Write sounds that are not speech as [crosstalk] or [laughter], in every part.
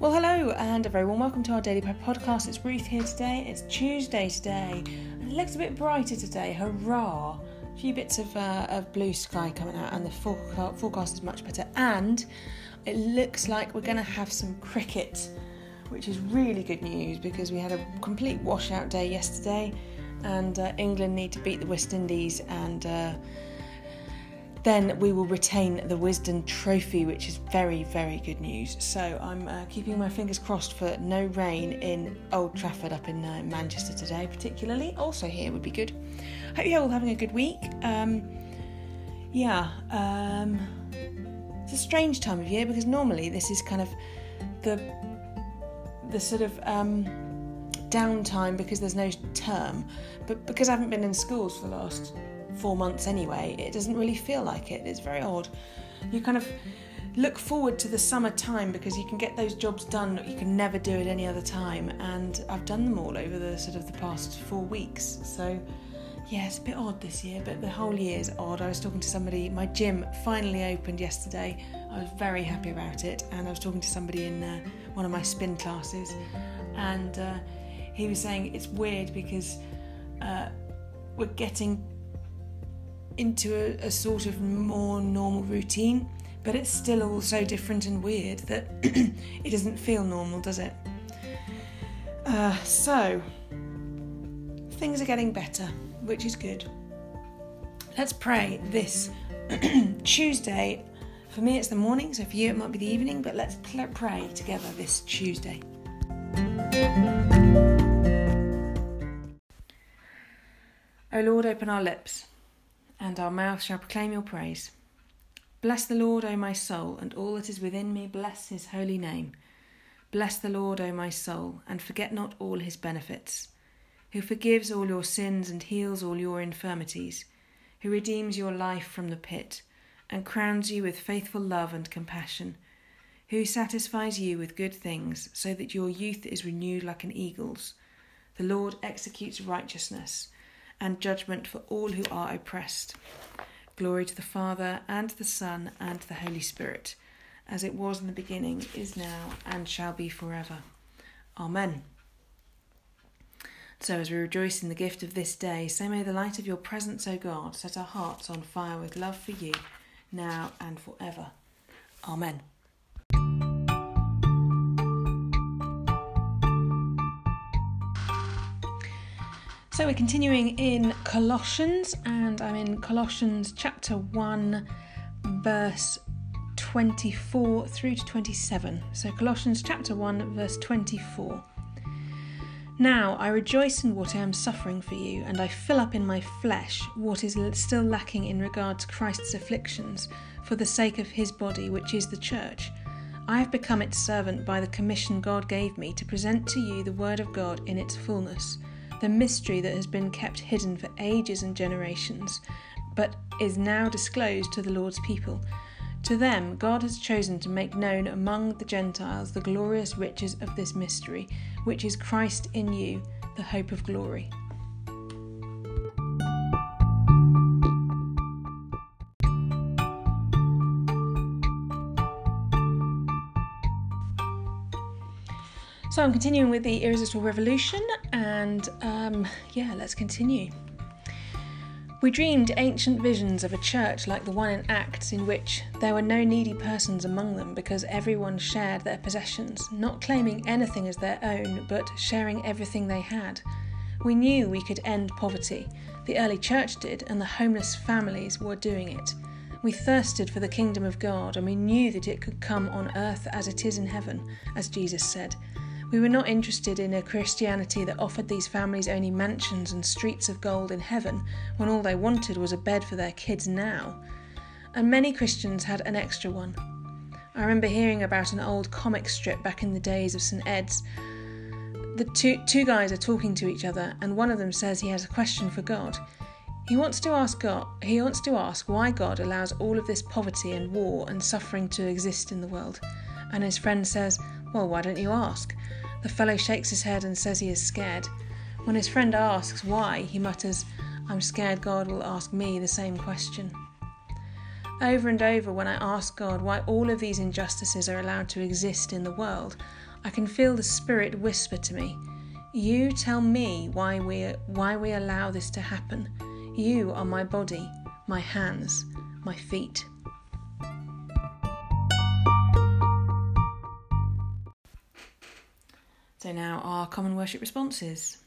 Well, hello and a very warm welcome to our Daily Prayer podcast. It's Ruth here today. It's Tuesday today, and it looks a bit brighter today. Hurrah! A few bits of, uh, of blue sky coming out, and the forecast is much better. And it looks like we're going to have some cricket, which is really good news because we had a complete washout day yesterday, and uh, England need to beat the West Indies and. Uh, then we will retain the Wisden Trophy, which is very, very good news. So I'm uh, keeping my fingers crossed for no rain in Old Trafford up in uh, Manchester today, particularly. Also, here would be good. Hope you're all having a good week. Um, yeah, um, it's a strange time of year because normally this is kind of the the sort of um, downtime because there's no term, but because I haven't been in schools for the last four months anyway, it doesn't really feel like it. It's very odd. You kind of look forward to the summer time because you can get those jobs done that you can never do at any other time. And I've done them all over the sort of the past four weeks. So yeah, it's a bit odd this year, but the whole year is odd. I was talking to somebody, my gym finally opened yesterday. I was very happy about it, and I was talking to somebody in uh, one of my spin classes, and uh, he was saying it's weird because uh, we're getting into a, a sort of more normal routine, but it's still all so different and weird that [clears throat] it doesn't feel normal, does it? Uh, so, things are getting better, which is good. Let's pray this [clears throat] Tuesday. For me, it's the morning, so for you, it might be the evening, but let's pray together this Tuesday. O Lord, open our lips and our mouth shall proclaim your praise. Bless the Lord, O my soul, and all that is within me, bless his holy name. Bless the Lord, O my soul, and forget not all his benefits, who forgives all your sins and heals all your infirmities, who redeems your life from the pit, and crowns you with faithful love and compassion, who satisfies you with good things, so that your youth is renewed like an eagle's. The Lord executes righteousness and judgment for all who are oppressed. Glory to the Father, and the Son, and the Holy Spirit, as it was in the beginning, is now, and shall be forever. Amen. So, as we rejoice in the gift of this day, so may the light of your presence, O God, set our hearts on fire with love for you, now and forever. Amen. So we're continuing in Colossians, and I'm in Colossians chapter 1, verse 24 through to 27. So, Colossians chapter 1, verse 24. Now I rejoice in what I am suffering for you, and I fill up in my flesh what is still lacking in regard to Christ's afflictions, for the sake of his body, which is the church. I have become its servant by the commission God gave me to present to you the word of God in its fullness the mystery that has been kept hidden for ages and generations, but is now disclosed to the Lord's people. To them, God has chosen to make known among the Gentiles the glorious riches of this mystery, which is Christ in you, the hope of glory. So I'm continuing with the Irresistible Revolution, and um, yeah, let's continue. We dreamed ancient visions of a church like the one in Acts, in which there were no needy persons among them because everyone shared their possessions, not claiming anything as their own, but sharing everything they had. We knew we could end poverty. The early church did, and the homeless families were doing it. We thirsted for the kingdom of God, and we knew that it could come on earth as it is in heaven, as Jesus said. We were not interested in a Christianity that offered these families only mansions and streets of gold in heaven when all they wanted was a bed for their kids now. And many Christians had an extra one. I remember hearing about an old comic strip back in the days of St. Ed's. The two, two guys are talking to each other, and one of them says he has a question for God. He wants to ask God, he wants to ask why God allows all of this poverty and war and suffering to exist in the world. And his friend says, Well, why don't you ask? The fellow shakes his head and says he is scared. When his friend asks why, he mutters, I'm scared God will ask me the same question. Over and over, when I ask God why all of these injustices are allowed to exist in the world, I can feel the Spirit whisper to me, You tell me why we, why we allow this to happen. You are my body, my hands, my feet. So now our common worship responses.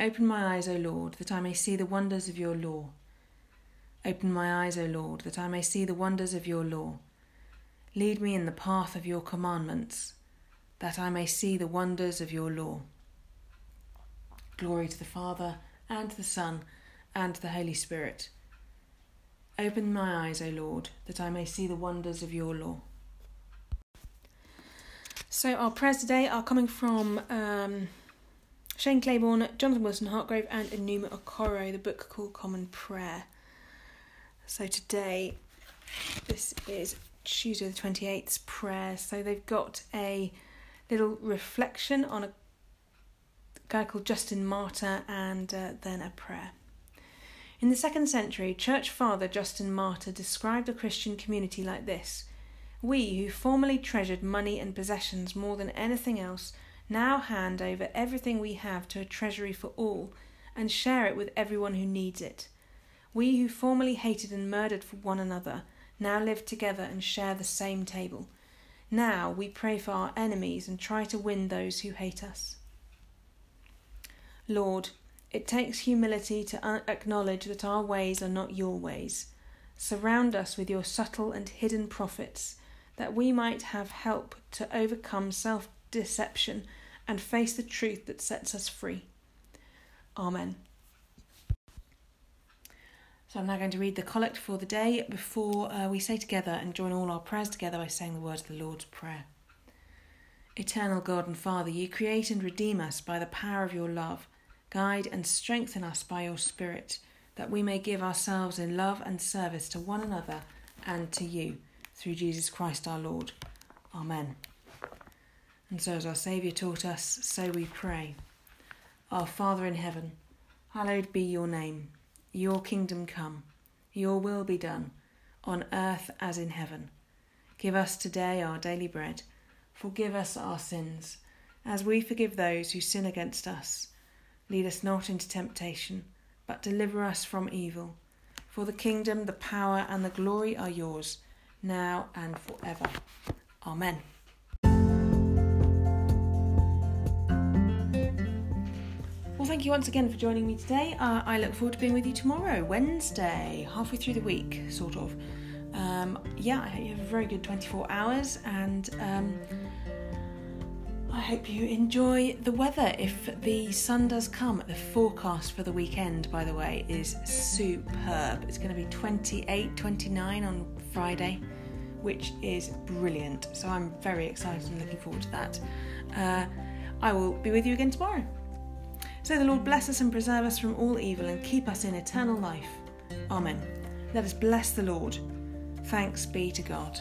Open my eyes, O Lord, that I may see the wonders of your law. Open my eyes, O Lord, that I may see the wonders of your law. Lead me in the path of your commandments, that I may see the wonders of your law. Glory to the Father, and the Son, and the Holy Spirit. Open my eyes, O Lord, that I may see the wonders of your law. So our prayers today are coming from um, Shane Claiborne, Jonathan Wilson Hartgrove, and Enuma Okoro, the book called Common Prayer. So today, this is Tuesday the 28th's prayer. So they've got a little reflection on a guy called Justin Martyr and uh, then a prayer. In the second century, Church Father Justin Martyr described a Christian community like this we, who formerly treasured money and possessions more than anything else, now hand over everything we have to a treasury for all and share it with everyone who needs it. We, who formerly hated and murdered for one another, now live together and share the same table. Now we pray for our enemies and try to win those who hate us. Lord, it takes humility to acknowledge that our ways are not your ways. Surround us with your subtle and hidden prophets that we might have help to overcome self deception and face the truth that sets us free. Amen. So I'm now going to read the collect for the day before uh, we say together and join all our prayers together by saying the words of the Lord's Prayer. Eternal God and Father, you create and redeem us by the power of your love. Guide and strengthen us by your Spirit, that we may give ourselves in love and service to one another and to you through Jesus Christ our Lord. Amen. And so, as our Saviour taught us, so we pray. Our Father in heaven, hallowed be your name. Your kingdom come, your will be done, on earth as in heaven. Give us today our daily bread. Forgive us our sins, as we forgive those who sin against us. Lead us not into temptation, but deliver us from evil. For the kingdom, the power, and the glory are yours now and forever. Amen. Well, thank you once again for joining me today. Uh, I look forward to being with you tomorrow, Wednesday, halfway through the week, sort of. Um, yeah, I hope you have a very good 24 hours and. Um, I hope you enjoy the weather if the sun does come. The forecast for the weekend, by the way, is superb. It's going to be 28, 29 on Friday, which is brilliant. So I'm very excited and looking forward to that. Uh, I will be with you again tomorrow. So the Lord bless us and preserve us from all evil and keep us in eternal life. Amen. Let us bless the Lord. Thanks be to God.